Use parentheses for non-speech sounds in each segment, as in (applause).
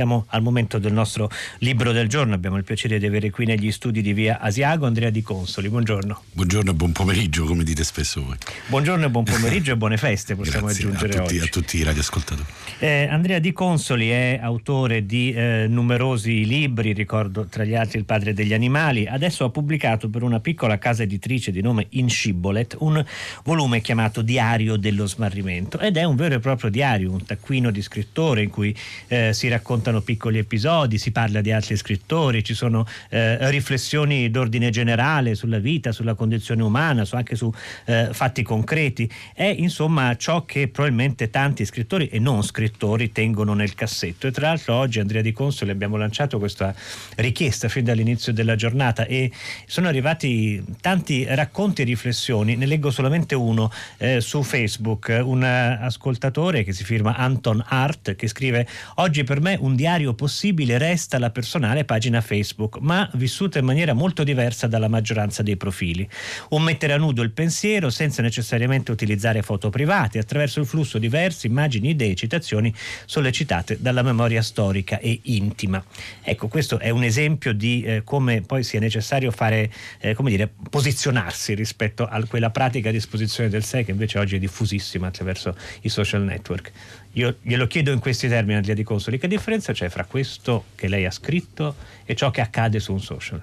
Siamo al momento del nostro libro del giorno, abbiamo il piacere di avere qui negli studi di via Asiago Andrea Di Consoli, buongiorno. Buongiorno e buon pomeriggio, come dite spesso voi. Buongiorno e buon pomeriggio e buone (laughs) feste, possiamo Grazie aggiungere a tutti, oggi. a tutti i radioascoltatori. Eh, Andrea Di Consoli è autore di eh, numerosi libri, ricordo tra gli altri Il padre degli animali, adesso ha pubblicato per una piccola casa editrice di nome Inscibolet un volume chiamato Diario dello smarrimento ed è un vero e proprio diario, un taccuino di scrittore in cui eh, si raccontano piccoli episodi, si parla di altri scrittori, ci sono eh, riflessioni d'ordine generale sulla vita, sulla condizione umana, su, anche su eh, fatti concreti. È insomma ciò che probabilmente tanti scrittori e non scrittori tengono nel cassetto. E tra l'altro oggi Andrea Di Consoli abbiamo lanciato questa richiesta fin dall'inizio della giornata e sono arrivati tanti racconti e riflessioni. Ne leggo solamente uno eh, su Facebook, un ascoltatore che si firma Anton Hart che scrive oggi per me un diario possibile resta la personale pagina Facebook, ma vissuta in maniera molto diversa dalla maggioranza dei profili. Un mettere a nudo il pensiero senza necessariamente utilizzare foto private, attraverso il flusso di versi, immagini, idee, citazioni sollecitate dalla memoria storica e intima. Ecco, questo è un esempio di eh, come poi sia necessario fare, eh, come dire, posizionarsi rispetto a quella pratica di esposizione del sé che invece oggi è diffusissima attraverso i social network. Io glielo chiedo in questi termini, Andrea Di Consoli, che differenza c'è fra questo che lei ha scritto e ciò che accade su un social?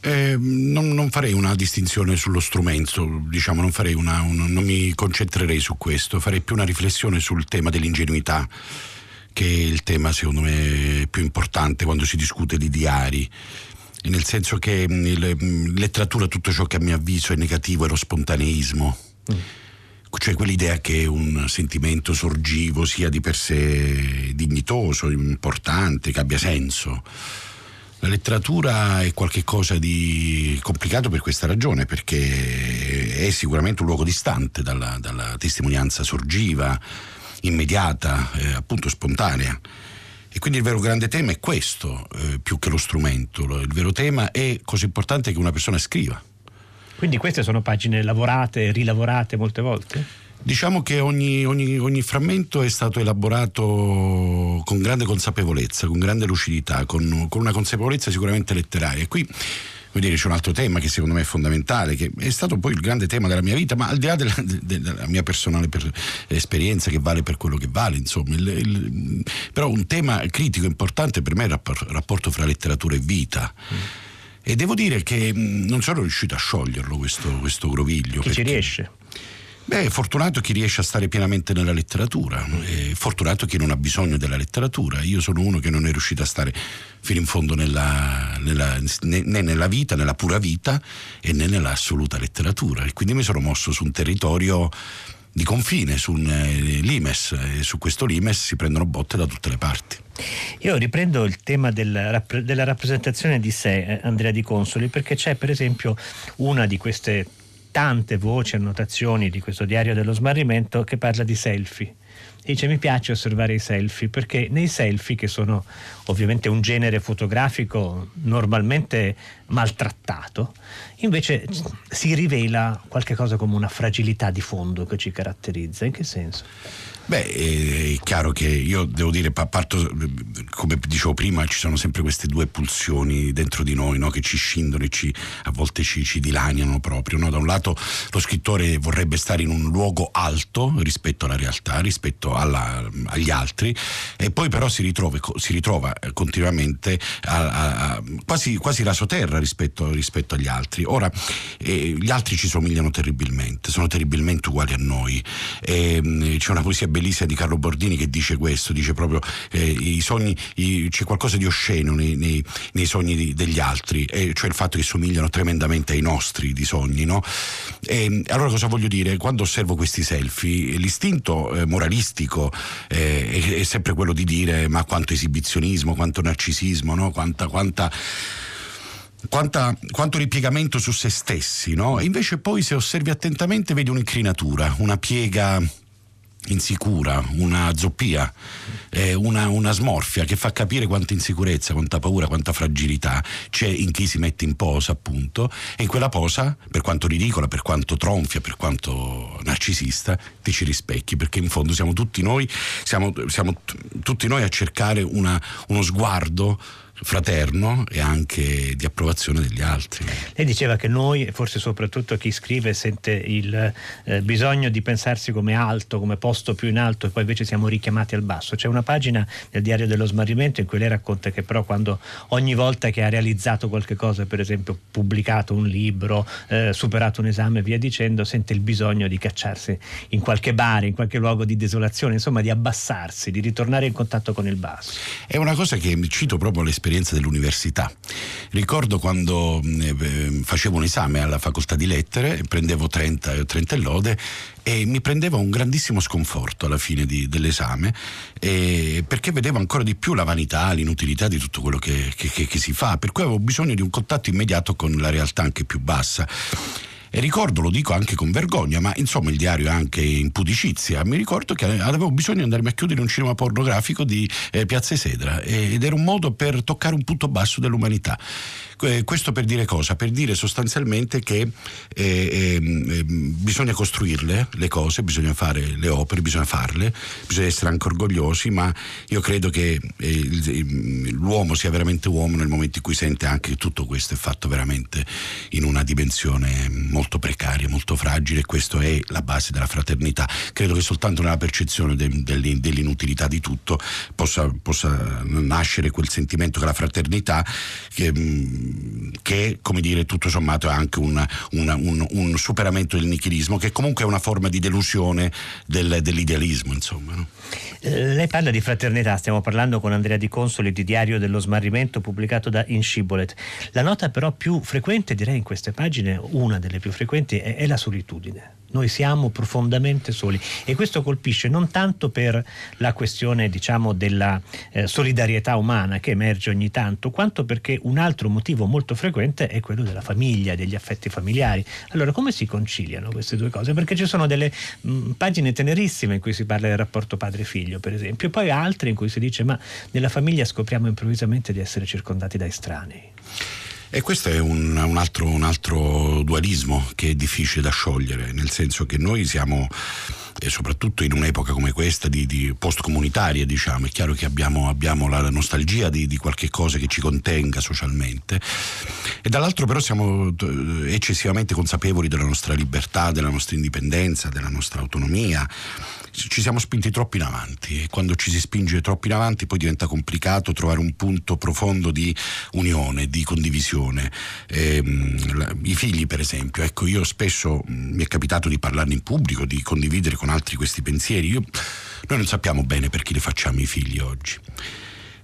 Eh, non, non, farei una distinzione sullo strumento, diciamo, non, una, un, non mi concentrerei su questo, farei più una riflessione sul tema dell'ingenuità, che è il tema secondo me più importante quando si discute di diari nel senso che in letteratura tutto ciò che a mio avviso è negativo è lo spontaneismo. Mm cioè quell'idea che un sentimento sorgivo sia di per sé dignitoso, importante, che abbia senso. La letteratura è qualcosa di complicato per questa ragione, perché è sicuramente un luogo distante dalla, dalla testimonianza sorgiva, immediata, eh, appunto spontanea. E quindi il vero grande tema è questo, eh, più che lo strumento. Il vero tema è cosa importante che una persona scriva. Quindi queste sono pagine lavorate, rilavorate molte volte? Diciamo che ogni, ogni, ogni, frammento è stato elaborato con grande consapevolezza, con grande lucidità, con, con una consapevolezza sicuramente letteraria. Qui dire, c'è un altro tema che secondo me è fondamentale, che è stato poi il grande tema della mia vita, ma al di là della, della mia personale per, esperienza che vale per quello che vale, insomma, il, il, però un tema critico importante per me è il rapporto fra letteratura e vita. Mm. E devo dire che non sono riuscito a scioglierlo questo, questo groviglio. Chi perché... ci riesce? Beh, fortunato chi riesce a stare pienamente nella letteratura, fortunato chi non ha bisogno della letteratura. Io sono uno che non è riuscito a stare fino in fondo nella, nella, né, nella vita, nella pura vita e né nella assoluta letteratura. E quindi mi sono mosso su un territorio di confine, su un eh, limes, e su questo limes si prendono botte da tutte le parti. Io riprendo il tema del, della rappresentazione di sé, eh, Andrea Di Consoli, perché c'è per esempio una di queste tante voci, annotazioni di questo diario dello smarrimento che parla di selfie. E dice mi piace osservare i selfie perché nei selfie, che sono ovviamente un genere fotografico normalmente maltrattato, invece si rivela qualcosa come una fragilità di fondo che ci caratterizza. In che senso? Beh, è chiaro che io devo dire, parto, come dicevo prima, ci sono sempre queste due pulsioni dentro di noi no? che ci scindono e ci, a volte ci, ci dilaniano proprio. No? Da un lato lo scrittore vorrebbe stare in un luogo alto rispetto alla realtà, rispetto alla, agli altri, e poi però si ritrova, si ritrova continuamente a, a, a, quasi, quasi rasoterra rispetto, rispetto agli altri. Ora, eh, gli altri ci somigliano terribilmente, sono terribilmente uguali a noi. E, ehm, c'è una poesia bellissima di Carlo Bordini che dice questo, dice proprio eh, i sogni, i, c'è qualcosa di osceno nei, nei, nei sogni di, degli altri, eh, cioè il fatto che somigliano tremendamente ai nostri di sogni. No? E, allora cosa voglio dire? Quando osservo questi selfie, l'istinto eh, moralistico eh, è, è, sempre quello di dire ma quanto esibizionismo, quanto narcisismo, no? quanta, quanta quanta, quanto ripiegamento su se stessi, no? Invece poi se osservi attentamente vedi un'incrinatura, una piega insicura, una zoppia, eh, una, una, smorfia che fa capire quanta insicurezza, quanta paura, quanta fragilità c'è in chi si mette in posa, appunto, e in quella posa, per quanto ridicola, per quanto tronfia, per quanto narcisista, ti ci rispecchi, perché in fondo siamo tutti noi, siamo, siamo t- tutti noi a cercare una, uno sguardo fraterno e anche di approvazione degli altri. Lei diceva che noi, forse soprattutto chi scrive, sente il eh, bisogno di pensarsi come alto, come posto più in alto e poi invece siamo richiamati al basso. C'è una pagina nel diario dello smarrimento in cui lei racconta che però quando ogni volta che ha realizzato qualche cosa, per esempio pubblicato un libro, eh, superato un esame e via dicendo, sente il bisogno di cacciarsi in qualche bar, in qualche luogo di desolazione, insomma di abbassarsi, di ritornare in contatto con il basso. È una cosa che cito proprio l'esperienza l'esperienza dell'università. Ricordo quando eh, facevo un esame alla facoltà di lettere, prendevo 30, 30 lode e mi prendeva un grandissimo sconforto alla fine di, dell'esame eh, perché vedevo ancora di più la vanità, l'inutilità di tutto quello che, che, che, che si fa, per cui avevo bisogno di un contatto immediato con la realtà anche più bassa. E ricordo, lo dico anche con vergogna, ma insomma il diario è anche in pudicizia. Mi ricordo che avevo bisogno di andarmi a chiudere un cinema pornografico di eh, Piazza Esedra ed era un modo per toccare un punto basso dell'umanità. Eh, questo per dire cosa? Per dire sostanzialmente che eh, eh, bisogna costruirle le cose, bisogna fare le opere, bisogna farle, bisogna essere anche orgogliosi, ma io credo che eh, l'uomo sia veramente uomo nel momento in cui sente anche che tutto questo è fatto veramente in una dimensione molto precaria, molto fragile e questa è la base della fraternità. Credo che soltanto nella percezione de, de, dell'inutilità di tutto possa, possa, nascere quel sentimento che la fraternità che, che, come dire, tutto sommato è anche una, una, un, un, superamento del nichilismo, che comunque è una forma di delusione del, dell'idealismo, insomma. No? Eh, lei parla di fraternità, stiamo parlando con Andrea Di Consoli di Diario dello Smarrimento pubblicato da Inscibolet. La nota però più frequente, direi in queste pagine, una delle più frequenti, è, è la solitudine noi siamo profondamente soli e questo colpisce non tanto per la questione diciamo della eh, solidarietà umana che emerge ogni tanto, quanto perché un altro motivo molto frequente è quello della famiglia, degli affetti familiari. Allora come si conciliano queste due cose? Perché ci sono delle mh, mm, pagine tenerissime in cui si parla del rapporto padre-figlio, per esempio, e poi altre in cui si dice ma nella famiglia scopriamo improvvisamente di essere circondati da estranei. E questo è un, un, altro, un, altro, dualismo che è difficile da sciogliere, nel senso che noi siamo, e soprattutto in un'epoca come questa, di, di post-comunitaria, diciamo, è chiaro che abbiamo, abbiamo la nostalgia di, di, qualche cosa che ci contenga socialmente, e dall'altro però siamo eh, eccessivamente consapevoli della nostra libertà, della nostra indipendenza, della nostra autonomia ci siamo spinti troppo in avanti e quando ci si spinge troppo in avanti poi diventa complicato trovare un punto profondo di unione, di condivisione. Ehm, la, I figli per esempio, ecco io spesso mh, mi è capitato di parlarne in pubblico, di condividere con altri questi pensieri, io, noi non sappiamo bene perché li facciamo i figli oggi.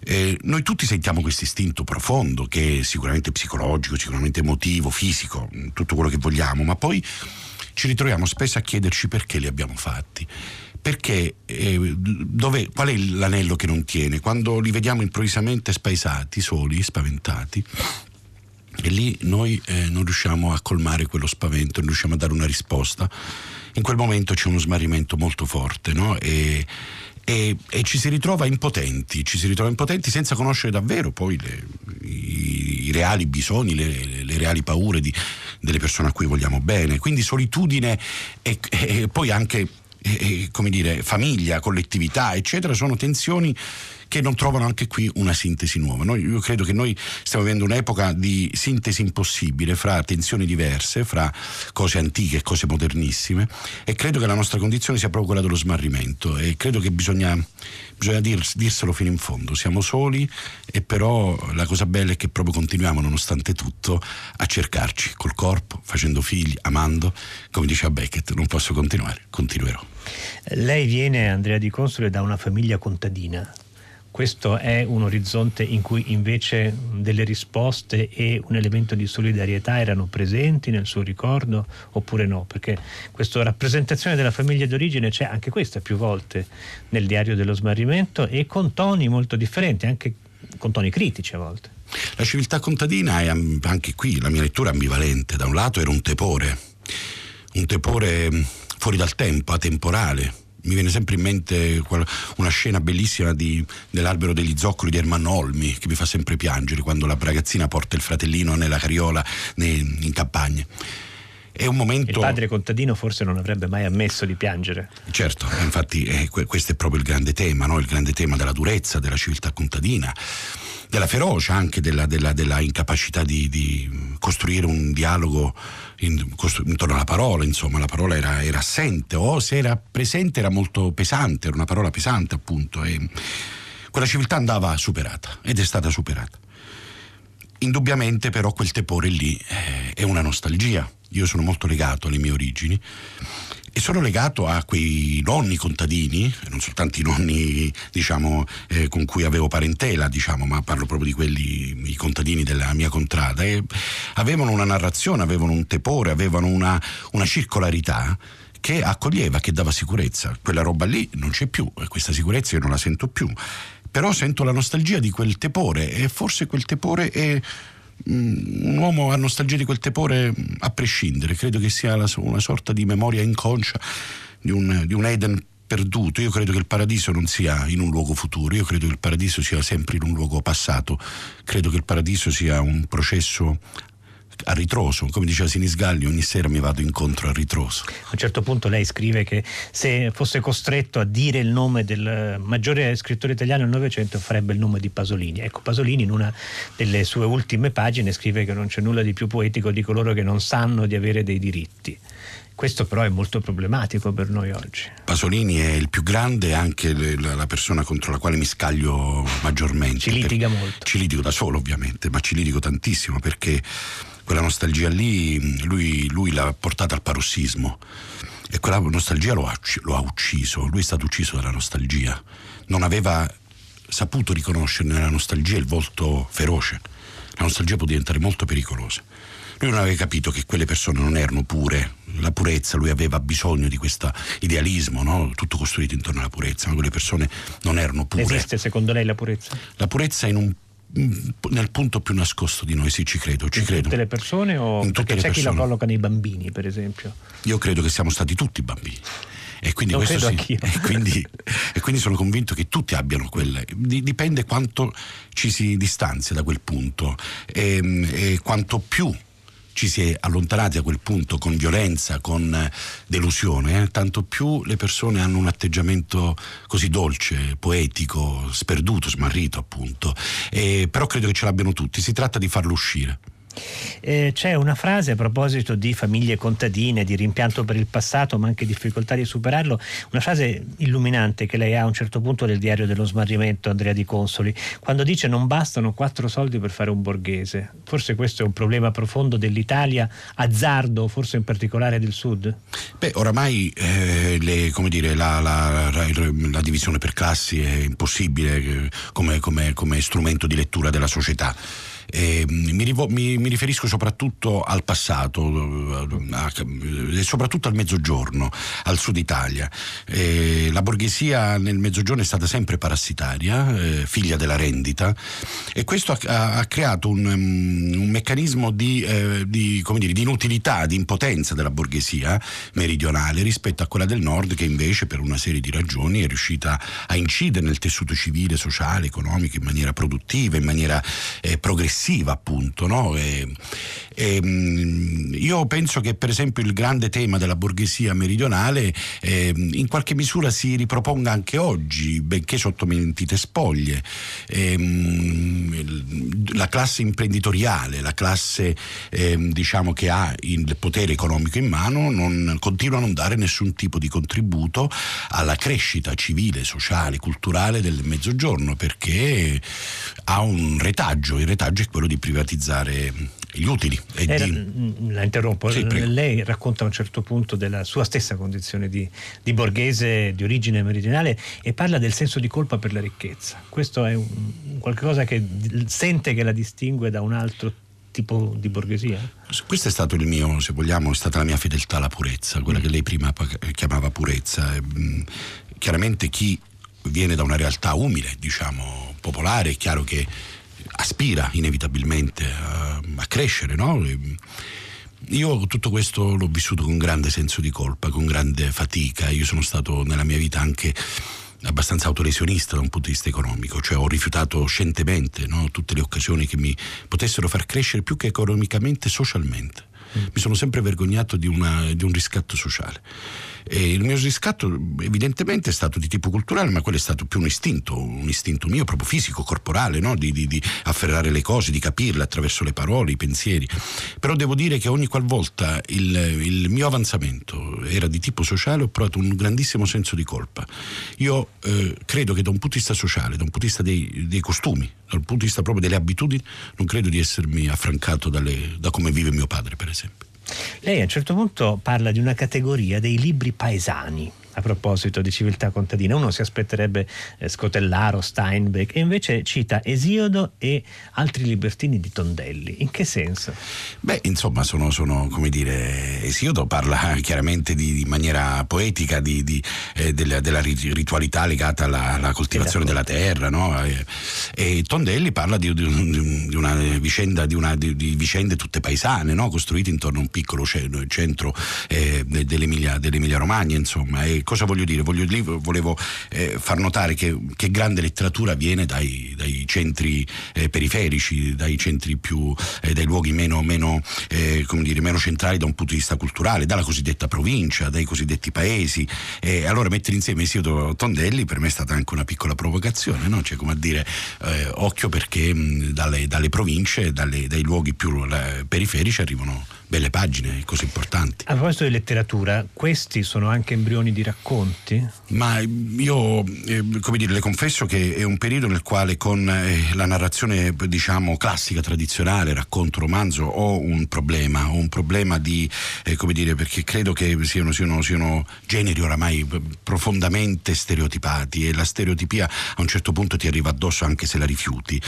Eh, noi tutti sentiamo questo istinto profondo che è sicuramente psicologico, sicuramente emotivo, fisico, tutto quello che vogliamo, ma poi ci ritroviamo spesso a chiederci perché li abbiamo fatti perché eh, dove, qual è l'anello che non tiene? Quando li vediamo improvvisamente spaesati, soli, spaventati, e lì noi eh, non riusciamo a colmare quello spavento, non riusciamo a dare una risposta. In quel momento c'è uno smarrimento molto forte, no? E, e, e, ci si ritrova impotenti, ci si ritrova impotenti senza conoscere davvero poi le, i, i, reali bisogni, le, le, le reali paure di, delle persone a cui vogliamo bene. Quindi solitudine e, e poi anche eh, come dire, famiglia, collettività, eccetera, sono tensioni che non trovano anche qui una sintesi nuova. Noi, io credo che noi stiamo vivendo un'epoca di sintesi impossibile fra tensioni diverse, fra cose antiche e cose modernissime e credo che la nostra condizione sia proprio quella dello smarrimento e credo che bisogna, bisogna dir, dirselo fino in fondo. Siamo soli e però la cosa bella è che proprio continuiamo nonostante tutto a cercarci col corpo, facendo figli, amando. Come diceva Beckett, non posso continuare, continuerò. Lei viene, Andrea Di Console, da una famiglia contadina questo è un orizzonte in cui invece delle risposte e un elemento di solidarietà erano presenti nel suo ricordo oppure no? Perché questa rappresentazione della famiglia d'origine c'è anche questa più volte nel diario dello smarrimento e con toni molto differenti, anche con toni critici a volte. La civiltà contadina è anche qui, la mia lettura ambivalente. Da un lato era un tepore, un tepore fuori dal tempo, atemporale, mi viene sempre in mente una scena bellissima di, dell'albero degli zoccoli di Ermanno Olmi che mi fa sempre piangere quando la ragazzina porta il fratellino nella carriola in campagna. È un momento... Il padre contadino forse non avrebbe mai ammesso di piangere. Certo, infatti eh, questo è proprio il grande tema, no? il grande tema della durezza della civiltà contadina della ferocia, anche della, della, della incapacità di, di, costruire un dialogo in, costru- intorno alla parola, insomma la parola era, era, assente o se era presente era molto pesante, era una parola pesante appunto e quella civiltà andava superata ed è stata superata. Indubbiamente però quel tepore lì eh, è una nostalgia, io sono molto legato alle mie origini e sono legato a quei nonni contadini, non soltanto i nonni diciamo, eh, con cui avevo parentela, diciamo, ma parlo proprio di quelli, i contadini della mia contrada, e avevano una narrazione, avevano un tepore, avevano una, una circolarità che accoglieva, che dava sicurezza. Quella roba lì non c'è più questa sicurezza io non la sento più. Però sento la nostalgia di quel tepore e forse quel tepore è un uomo ha nostalgia di quel tepore a prescindere, credo che sia una sorta di memoria inconscia di un, di un Eden perduto. Io credo che il paradiso non sia in un luogo futuro, io credo che il paradiso sia sempre in un luogo passato, credo che il paradiso sia un processo a ritroso, come diceva Sinisgalli, ogni sera mi vado incontro a ritroso. A un certo punto lei scrive che se fosse costretto a dire il nome del maggiore scrittore italiano del Novecento farebbe il nome di Pasolini. Ecco, Pasolini in una delle sue ultime pagine scrive che non c'è nulla di più poetico di coloro che non sanno di avere dei diritti. Questo però è molto problematico per noi oggi. Pasolini è il più grande e anche la persona contro la quale mi scaglio maggiormente. Ci litiga molto. Ci litigo da solo ovviamente, ma ci litigo tantissimo perché quella nostalgia lì lui, lui l'ha portata al parossismo e quella nostalgia lo ha, lo ha ucciso, lui è stato ucciso dalla nostalgia, non aveva saputo riconoscere nella nostalgia il volto feroce, la nostalgia può diventare molto pericolosa. Lui non aveva capito che quelle persone non erano pure, la purezza, lui aveva bisogno di questo idealismo, no? tutto costruito intorno alla purezza, ma quelle persone non erano pure. Esiste secondo lei la purezza? La purezza in un nel punto più nascosto di noi, sì, ci credo. Ci in credo. tutte le persone o in tutte c'è persone. chi la colloca nei bambini, per esempio? Io credo che siamo stati tutti bambini. E quindi, sì, e, quindi, (laughs) e quindi, sono convinto che tutti abbiano quelle. Dipende quanto ci si distanzia da quel punto e, e quanto più ci si è allontanati a quel punto con violenza, con eh, delusione, eh, tanto più le persone hanno un atteggiamento così dolce, poetico, sperduto, smarrito appunto. E, però credo che ce l'abbiano tutti, si tratta di farlo uscire. Eh, c'è una frase a proposito di famiglie contadine, di rimpianto per il passato, ma anche difficoltà di superarlo, una frase illuminante che lei ha a un certo punto del diario dello smarrimento, Andrea Di Consoli, quando dice non bastano quattro soldi per fare un borghese. Forse questo è un problema profondo dell'Italia, azzardo, forse in particolare del Sud? Beh, oramai eh, le, dire, la, la, la, la, divisione per classi è impossibile eh, come, come, come strumento di lettura della società. Eh, mi, mi, mi, riferisco soprattutto al passato e eh, soprattutto al mezzogiorno, al sud Italia. Eh, la borghesia nel mezzogiorno è stata sempre parassitaria, eh, figlia della rendita e questo ha, ha creato un, um, un meccanismo di, eh, di, dire, di, inutilità, di impotenza della borghesia meridionale rispetto a quella del nord che invece per una serie di ragioni è riuscita a incidere nel tessuto civile, sociale, economico in maniera produttiva, in maniera eh, progressiva progressiva appunto. No? E, e, mm, io penso che per esempio il grande tema della borghesia meridionale eh, in qualche misura si riproponga anche oggi, benché sotto mentite spoglie. E, mm, la classe imprenditoriale, la classe eh, diciamo che ha il potere economico in mano non, continua a non dare nessun tipo di contributo alla crescita civile, sociale, culturale del mezzogiorno perché ha un retaggio, il retaggio è quello di privatizzare gli utili. Era, di... Mm, la interrompo, sì, lei racconta a un certo punto della sua stessa condizione di, di, borghese di origine meridionale e parla del senso di colpa per la ricchezza. Questo è un, qualcosa che sente che la distingue da un altro tipo di borghesia? Questo è stato il mio, se vogliamo, è stata la mia fedeltà alla purezza, quella mm. che lei prima chiamava purezza. Mm, chiaramente chi viene da una realtà umile, diciamo, popolare, è chiaro che aspira inevitabilmente a, a crescere, no? io tutto questo l'ho vissuto con grande senso di colpa, con grande fatica. Io sono stato nella mia vita anche abbastanza autolesionista da un punto di vista economico, cioè ho rifiutato scientemente no, tutte le occasioni che mi potessero far crescere più che economicamente, socialmente. Mi sono sempre vergognato di, una, di un riscatto sociale. E il mio riscatto evidentemente è stato di tipo culturale, ma quello è stato più un istinto, un istinto mio proprio fisico, corporale, no? di, di, di, afferrare le cose, di capirle attraverso le parole, i pensieri. Però devo dire che ogni qualvolta il, il mio avanzamento era di tipo sociale ho provato un grandissimo senso di colpa. Io eh, credo che da un punto di vista sociale, da un punto di vista dei, dei, costumi, dal punto di vista proprio delle abitudini, non credo di essermi affrancato dalle, da come vive mio padre, per esempio. Lei a un certo punto parla di una categoria dei libri paesani a proposito di civiltà contadina. Uno si aspetterebbe eh, Scotellaro, Steinbeck, e invece cita Esiodo e altri libertini di Tondelli. In che senso? Beh, insomma, sono, sono come dire, Esiodo parla chiaramente di, di maniera poetica di, di, eh, della, della, ritualità legata alla, alla coltivazione della terra, no? e, e, Tondelli parla di, una vicenda, di, una, di, vicende tutte paesane, no? costruite intorno a un piccolo centro eh, dell'Emilia, dell'Emilia Romagna, insomma. E cosa voglio dire? Voglio, volevo eh, far notare che, che, grande letteratura viene dai, dai centri eh, periferici, dai centri più, eh, dai luoghi meno, meno, eh, dire, meno, centrali da un punto di vista culturale, dalla cosiddetta provincia, dai cosiddetti paesi. E allora mettere insieme Isidro Tondelli per me è stata anche una piccola provocazione, no? cioè come a dire eh, occhio perché mh, dalle, dalle, province, dalle, dai luoghi più periferici arrivano belle pagine, cose importanti. A proposito di letteratura, questi sono anche embrioni di racconti? Ma io, eh, come dire, le confesso che è un periodo nel quale con eh, la narrazione, diciamo, classica, tradizionale, racconto, romanzo, ho un problema, ho un problema di, eh, come dire, perché credo che siano, siano, siano generi oramai profondamente stereotipati e la stereotipia a un certo punto ti arriva addosso anche se la rifiuti.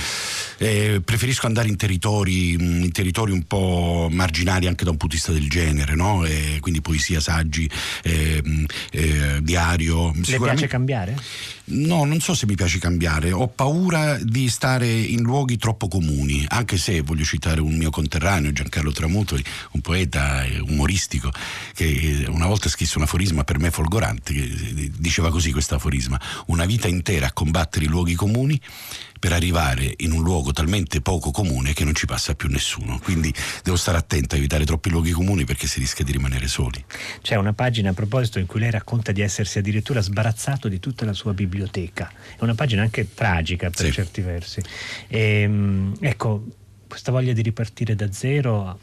Eh, preferisco andare in territori, in territori un po' marginali anche da un punto di vista del genere, no? e quindi poesia, saggi, eh, eh, diario. Le piace cambiare? No, non so se mi piace cambiare, ho paura di stare in luoghi troppo comuni, anche se voglio citare un mio conterraneo, Giancarlo Tramutoli, un poeta umoristico, che una volta scrisse un aforisma per me folgorante, che diceva così questo aforisma, una vita intera a combattere i luoghi comuni per arrivare in un luogo talmente poco comune che non ci passa più nessuno. Quindi devo stare attento a evitare troppi luoghi comuni perché si rischia di rimanere soli. C'è una pagina a proposito in cui lei racconta di essersi addirittura sbarazzato di tutta la sua biblioteca. È una pagina anche tragica per sì. certi versi. E, ehm, ecco, questa voglia di ripartire da zero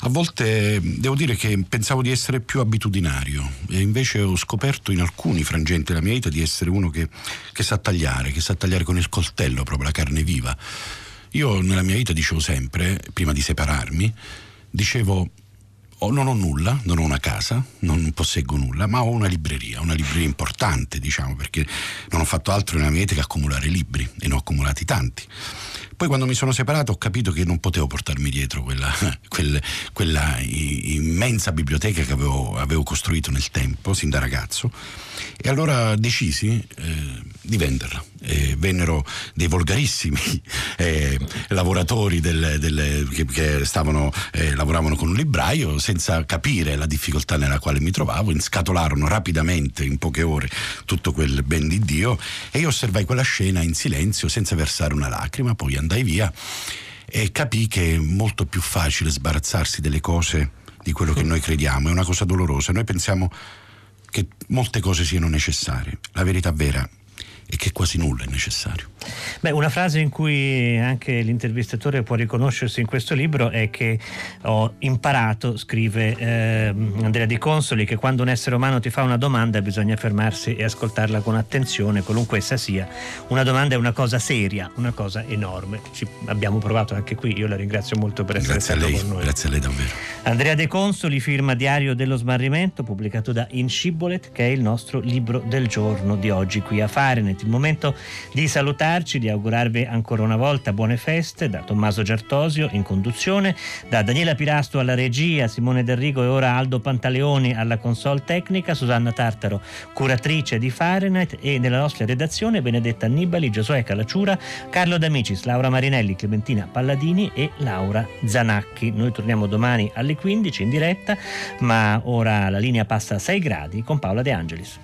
a volte devo dire che pensavo di essere più abitudinario e invece ho scoperto in alcuni frangenti della mia vita di essere uno che, che sa tagliare, che sa tagliare con il coltello proprio la carne viva. Io nella mia vita dicevo sempre, prima di separarmi, dicevo Oh, non ho nulla, non ho una casa, non posseggo nulla, ma ho una libreria, una libreria importante, diciamo, perché non ho fatto altro nella mia vita che accumulare libri e ne ho accumulati tanti. Poi quando mi sono separato ho capito che non potevo portarmi dietro quella, (laughs) quella, quella immensa biblioteca che avevo, avevo, costruito nel tempo, sin da ragazzo, e allora decisi eh, di venderla. E vennero dei volgarissimi (laughs) eh, lavoratori del, del, che, che stavano, eh, lavoravano con un libraio senza capire la difficoltà nella quale mi trovavo, inscatolarono rapidamente in poche ore tutto quel ben di Dio. E io osservai quella scena in silenzio senza versare una lacrima, poi andai via e capì che è molto più facile sbarazzarsi delle cose di quello che noi crediamo, è una cosa dolorosa. Noi pensiamo che molte cose siano necessarie. La verità vera e che quasi nulla è necessario. Beh, una frase in cui anche l'intervistatore può riconoscersi in questo libro è che ho imparato, scrive eh, Andrea Di Consoli, che quando un essere umano ti fa una domanda bisogna fermarsi e ascoltarla con attenzione, qualunque essa sia. Una domanda è una cosa seria, una cosa enorme. Ci abbiamo provato anche qui, io la ringrazio molto per essere grazie stato con noi. Grazie a lei davvero. Andrea De Consoli, firma Diario dello Smarrimento, pubblicato da Inscibolet, che è il nostro libro del giorno di oggi qui a fare Fahrenheit. Il momento di salutarci, di augurarvi ancora una volta buone feste da Tommaso Giartosio in conduzione, da Daniela Pirasto alla regia, Simone Del Rigo e ora Aldo Pantaleoni alla console tecnica, Susanna Tartaro curatrice di Fahrenheit e nella nostra redazione Benedetta Annibali, Giosuè Calacciura, Carlo D'Amicis, Laura Marinelli, Clementina Palladini e Laura Zanacchi. Noi torniamo domani alle 15 in diretta, ma ora la linea passa a 6 gradi con Paola De Angelis.